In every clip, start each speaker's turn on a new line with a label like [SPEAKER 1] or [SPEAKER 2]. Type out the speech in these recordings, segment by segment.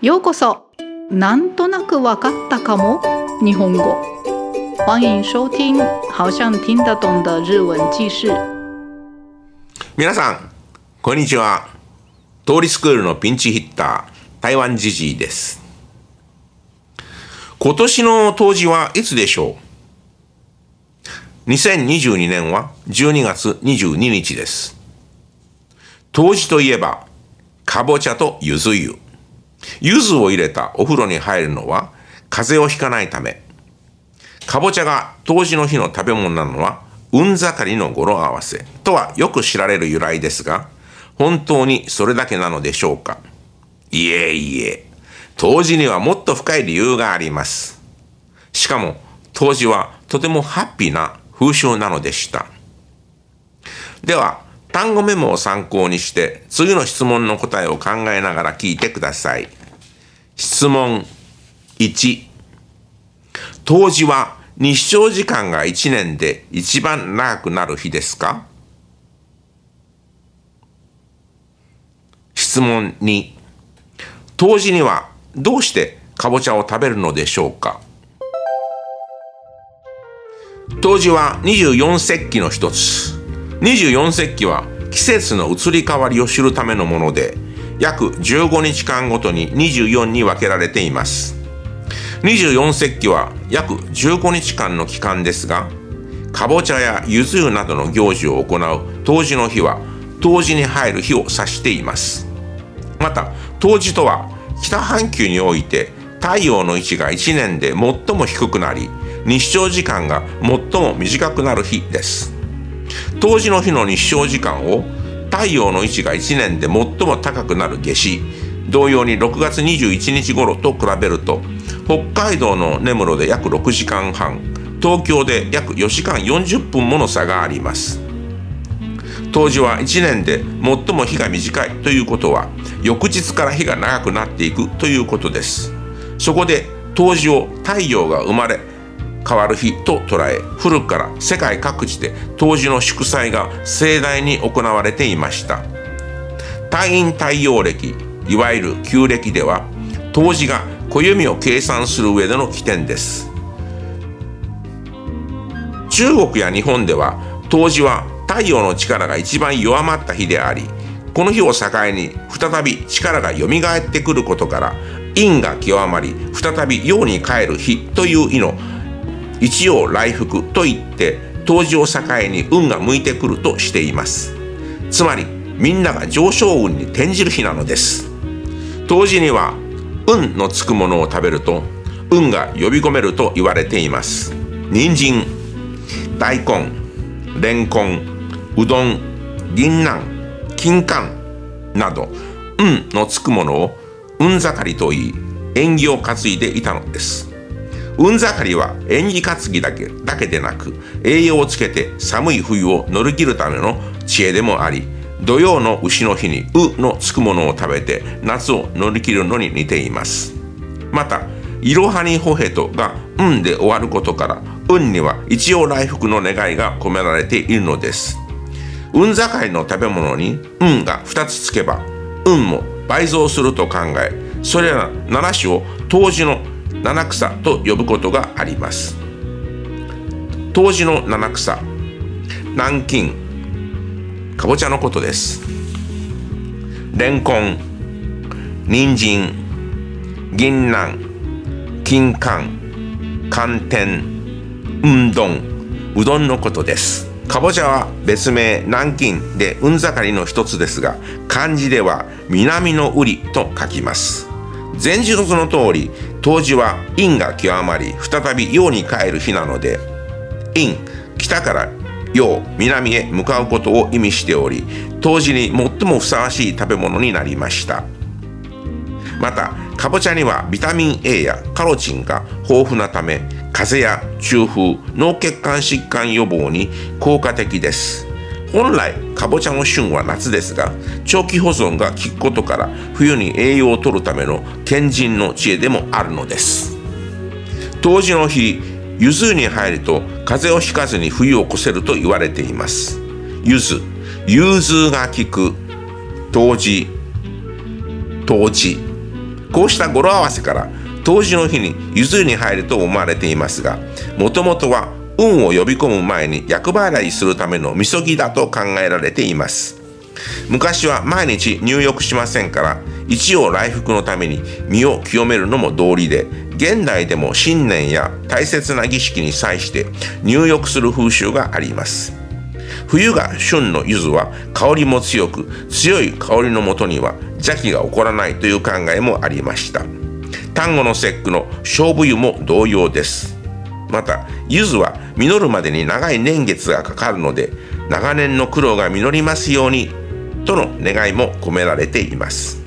[SPEAKER 1] ようこそ。なんとなくわかったかも。日本語。欢迎收听好像听得懂的日文記事
[SPEAKER 2] 皆さんこんにちは。通りスクールのピンチヒッター台湾ジジイです。今年の冬至はいつでしょう？2022年は12月22日です。冬至といえばかぼちゃとゆず湯。柚子を入れたお風呂に入るのは風邪をひかないため。かぼちゃが冬至の日の食べ物なのは、運盛りの語呂合わせとはよく知られる由来ですが、本当にそれだけなのでしょうかいえいえ、冬至にはもっと深い理由があります。しかも、冬至はとてもハッピーな風習なのでした。では、単語メモを参考にして、次の質問の答えを考えながら聞いてください。質問1。冬至は日照時間が1年で一番長くなる日ですか？質問2。冬至にはどうしてかぼちゃを食べるのでしょうか？冬至は24節気の一つ。24節気は季節の移り変わりを知るためのもので、約15日間ごとに24に分けられています。24節気は約15日間の期間ですが、かぼちゃやゆず湯などの行事を行う冬至の日は、冬至に入る日を指しています。また、冬至とは北半球において太陽の位置が1年で最も低くなり、日照時間が最も短くなる日です。冬至の日の日照時間を太陽の位置が1年で最も高くなる夏至。同様に6月21日頃と比べると北海道の根室で約6時間半東京で約4時間40分もの差があります。冬至は1年で最も日が短いということは翌日から日が長くなっていくということです。そこで冬至を太陽が生まれ変わる日と捉え古くから世界各地で冬至の祝祭が盛大に行われていました。退院太陽暦いわゆる旧暦では冬至が暦を計算する上での起点です。中国や日本では冬至は太陽の力が一番弱まった日でありこの日を境に再び力が蘇ってくることから陰が極まり再び陽に帰る日という意の一応来福といって冬至を境に運が向いてくるとしています。つまりみんなが上昇運に転じる日なのです。冬至には運のつくものを食べると運が呼び込めると言われています。人参大根レンコンうどん銀杏金柑など運のつくものを運盛りといい縁起を担いでいたのです。運盛りは縁起担ぎだけだけでなく栄養をつけて寒い冬を乗り切るための知恵でもあり土曜の牛の日に「う」のつくものを食べて夏を乗り切るのに似ています。また「いろはにほへと」が「運」で終わることから「運」には一応来福の願いが込められているのです。運盛りの食べ物に「運」が2つつけば運も倍増すると考えそれら7種を当時の七草と呼ぶことがあります。当時の七草南京かぼちゃのことです。レンコン人参銀杏金柑寒天うんどんうどんのことです。かぼちゃは別名南京で運盛りの一つですが漢字では南の瓜と書きます。前日のその通り冬至は陰が極まり再び陽に帰る日なので陰北から陽南へ向かうことを意味しており冬至に最もふさわしい食べ物になりました。またかぼちゃにはビタミン A やカロチンが豊富なため風邪や中風脳血管疾患予防に効果的です。本来かぼちゃの旬は夏ですが長期保存が効くことから冬に栄養を取るための賢人の知恵でもあるのです。冬至の日柚子に入ると風邪をひかずに冬を越せると言われています。柚子融通が効く冬至冬至。こうした語呂合わせから冬至の日にゆずに入ると思われていますがもともとは運を呼び込む前に厄払いするためのみそぎだと考えられています。昔は毎日入浴しませんから一応来福のために身を清めるのも道理で現代でも新年や大切な儀式に際して入浴する風習があります。冬が旬の柚子は香りも強く強い香りのもとには邪気が起こらないという考えもありました。端午の節句の勝負湯も同様です。また柚子は実るまでに長い年月がかかるので長年の苦労が実りますようにとの願いも込められています。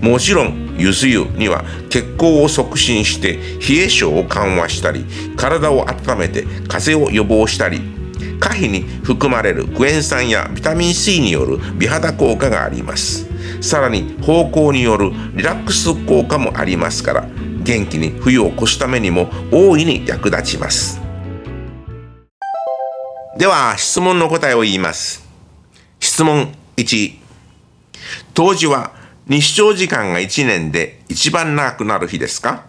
[SPEAKER 2] もちろんゆず湯には血行を促進して冷え性を緩和したり体を温めて風邪を予防したり可否に含まれるクエン酸やビタミン C による美肌効果があります。さらに方向によるリラックス効果もありますから元気に冬を越すためにも大いに役立ちます。では質問の答えを言います。質問1当時は日照時間が1年で一番長くなる日ですか？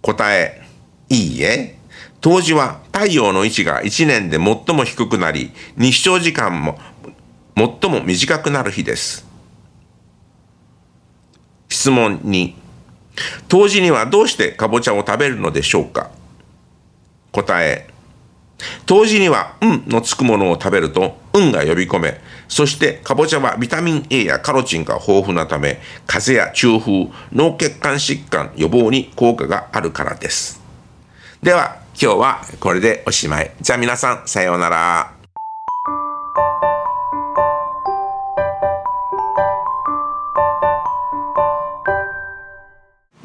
[SPEAKER 2] 答え。いいえ。当時は太陽の位置が1年で最も低くなり日照時間も最も短くなる日です。質問2冬至にはどうしてかぼちゃを食べるのでしょうか？答え冬至には運のつくものを食べると運が呼び込め、そしてかぼちゃはビタミン A やカロチンが豊富なため、風邪や中風、脳血管疾患予防に効果があるからです。では今日はこれでおしまい。じゃあ皆さんさようなら。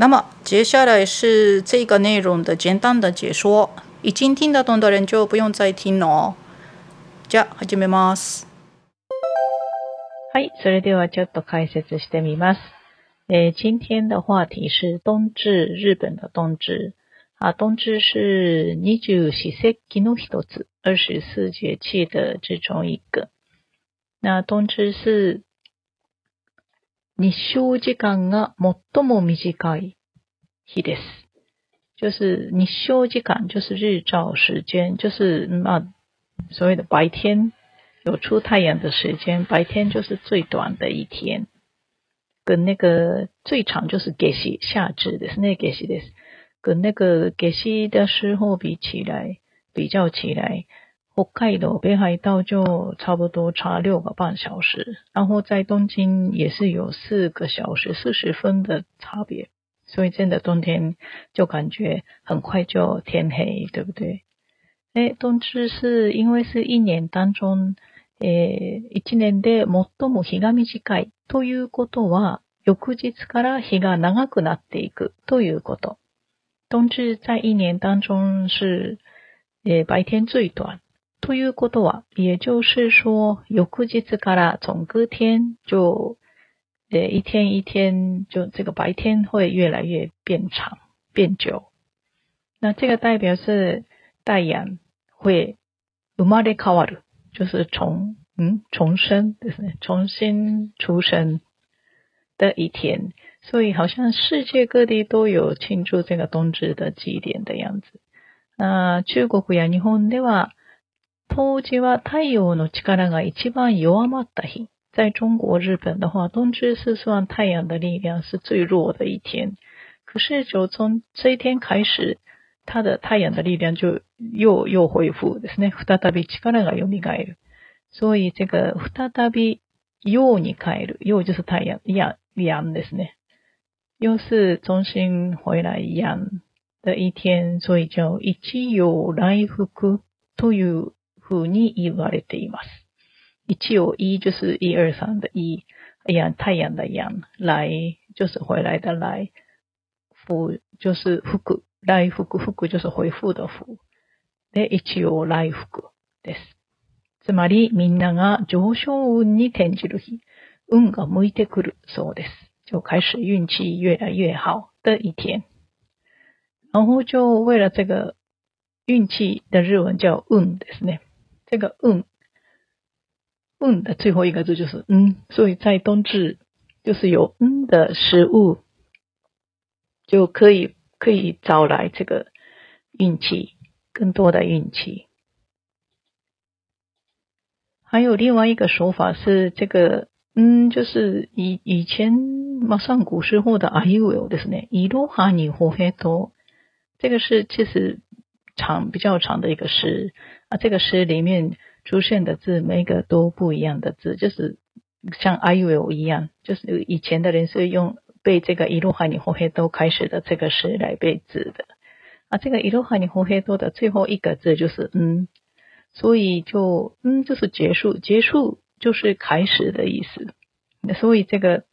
[SPEAKER 1] 那么接下来是这个内容的简单的解说。已经听得懂的人就不用再听了哦。じゃあ始めます。
[SPEAKER 3] はい、それではちょっと解説してみます。え今天的话题是冬至，日本的冬至。啊，冬至是二十四節気の一つ，二十四节气的之中一个。那冬至是日照時間が最も短い日です。就是你休息感，就是日照时间，就是那所谓的白天有出太阳的时间，白天就是最短的一天，跟那个最长就是夏西夏至的是那夏西的，跟那个夏西的时候比起来，比较起来，北海道北海道就差不多差六个半小时，然后在东京也是有四个小时四十分的差别。所以真的冬天就感觉很快就天黑，对不对？え、冬至是因为是一年当中、えー、一年で最も日が短いということは、翌日から日が長くなっていくということ。冬至在一年当中是、えー、白天最短。 ということは、也就是说、翌日から从隔天就呃，一天一天，就这个白天会越来越变长、变久。那这个代表是太阳会生まれ変わる，就是重嗯重生，就是重新出生的一天。所以好像世界各地都有庆祝这个冬至的祭典的样子。那中国や日本では、 冬至は太陽の力が一番弱まった日。在中国、日本的话，冬至是算太阳的力量是最弱的一天。可是，就从这一天开始，它的太阳的力量就又又恢复ですね。再び力が蘇る。所以，这个再び陽に帰る。陽就是太阳，阳阳ですね。又是重新回来阳的一天，所以叫一陽来復というふうに言われています。一有一就是一二三的一，阳太阳的阳，来就是回来的来，复就是复古，来复古复古就是回复的复。で、一応来復です。つまり、みんなが上昇運に転じる日、運が向いてくるそうです。就开始运气越来越好的一天。然后就为了这个运气的日文叫運ですね。这个運嗯的最后一个字就是嗯，所以在冬至就是有嗯的食物 就可以可以招来这个运气，更多的运气。还有另外一个说法是，这个嗯，就是以以前马上古时候的あいうえおですね。いろはにほへと，这个是其实长比较长的一个诗 啊。这个诗里面出现的字，每个都不一样的字，就是像あいうえお一样，就是以前的人是用背这个いろはにほへと开始的这个诗来背字的啊。这个いろはにほへと的最后一个字就是嗯。所以就嗯，就是结束，结束就是开始的意思。所以这个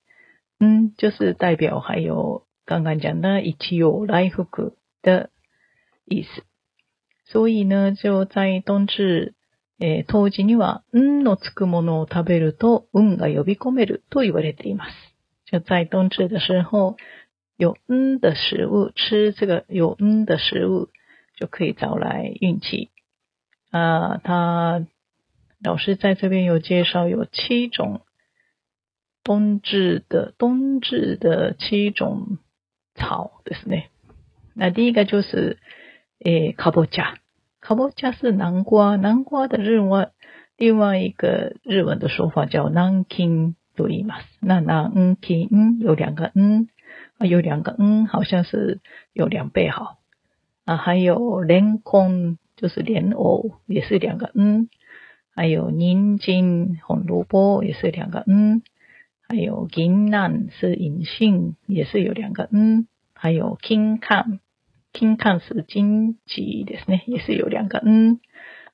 [SPEAKER 3] 嗯，就是代表还有刚刚讲的一起有来福的意思。 所以呢，就在冬至え当時には、んのつくものを食べると、運が呼び込めると言われています。就在冬至的时候，有嗯的食物吃，这个有嗯的食物就可以招来运气。啊，他老师在这边有介绍有七种冬至的冬至的七种草ですね。那第一个就是诶，卡波加，卡波加是南瓜，南瓜的日文另外一个日文的说法叫南 king と言います。那南 king 有两个嗯，有两个嗯，好像是有两倍好啊，还有莲空。就是莲藕也是两个嗯，还有宁金红萝卜也是两个嗯，还有银兰是银杏也是有两个嗯，还有 king can king can 是金桔的呢，也是有两个嗯，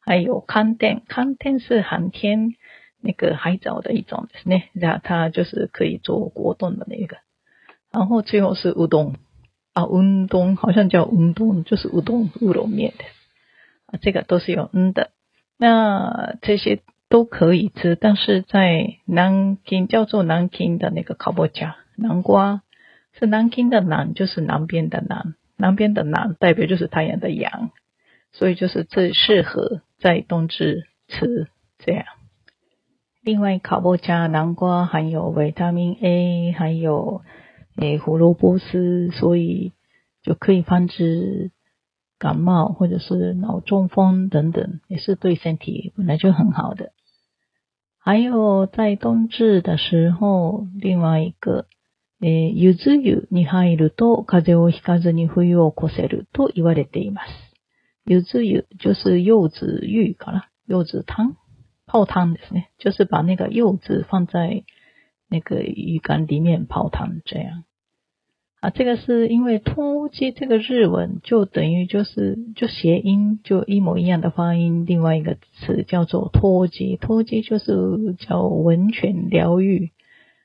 [SPEAKER 3] 还有 canten canten 是寒天那个海藻的一种的呢，然后它就是可以做果冻的那个，然后最后是乌冬。啊乌冬好像叫乌冬，就是乌冬乌龙面的。啊，这个都是有嗯的，那这些都可以吃，但是在南京叫做南京的那个烤波加南瓜是南京的南，就是南边的南，南边的南代表就是太阳的阳，所以就是最适合在冬至吃这样。另外，烤波加南瓜含有维他命 A，还有诶胡萝卜丝，所以就可以防止。感冒或者是脑中风等等，也是对身体本来就很好的。还有在冬至的时候，另外一个，え、柚子湯に入ると風邪をひかずに冬を越せると言われています。柚子湯就是柚子浴かな，柚子汤，泡汤ですね，就是把那个柚子放在那个浴缸里面泡汤这样。啊，这个是因为脱机这个日文就等于就是就谐音就一模一样的发音，另外一个词叫做脱机，脱机就是叫温泉疗愈，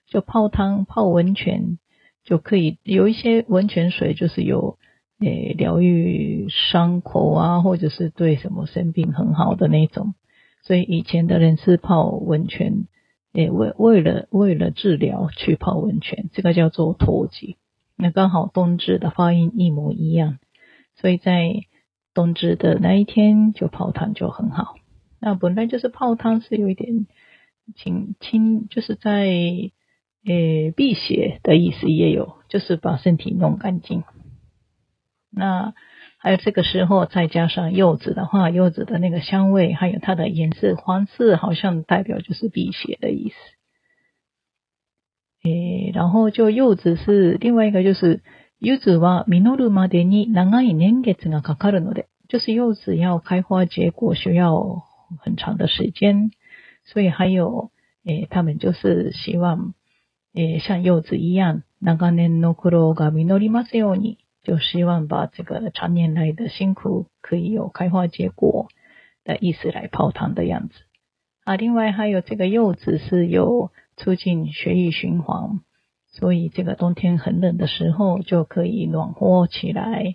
[SPEAKER 3] 就泡汤泡温泉就可以有一些温泉水就是有诶疗愈伤口啊，或者是对什么生病很好的那种，所以以前的人是泡温泉，诶为为了为了治疗去泡温泉，这个叫做脱机。那刚好冬至的发音一模一样，所以在冬至的那一天就泡汤就很好。那本来就是泡汤是有一点清清，就是在呃辟邪的意思也有，就是把身体弄干净。那还有这个时候再加上柚子的话，柚子的那个香味，还有它的颜色黄色，好像代表就是辟邪的意思。诶，然后就柚子是另外一个，就是柚子は実るまでに長い年月がかかるので，就是柚子要开花结果需要很长的时间，所以还有诶，他们就是希望 诶像柚子一样，長年の苦労が実りますように，就希望把这个长年来的辛苦可以有开花结果的意思来泡汤的样子啊。另外还有这个柚子是有。促进血液循环，所以这个冬天很冷的时候就可以暖和起来，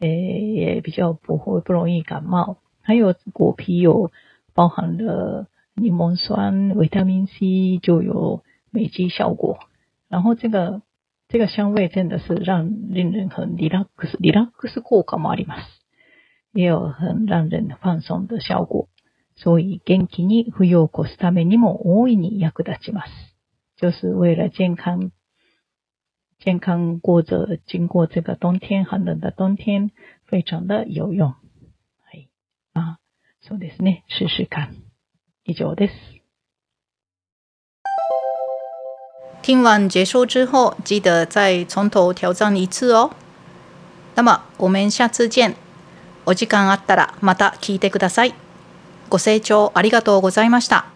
[SPEAKER 3] 诶，也比较不会不容易感冒。还有果皮有包含了柠檬酸、维他命 C，就有 美肌效果。然后这个这个香味真的是让令人很 relax relax 効果もあります，也有很让人放松的效果。所以元気に冬を越すためにも大いに役立ちます。就是为了健康、健康过着经过这个冬天寒冷的冬天，非常的有用。はい。あ、そうですね。试试看。以上です。
[SPEAKER 1] 听完结束之后，记得再从头挑战一次哦。那么我们下次见。お時間あったらまた聞いてください。ご清聴ありがとうございました。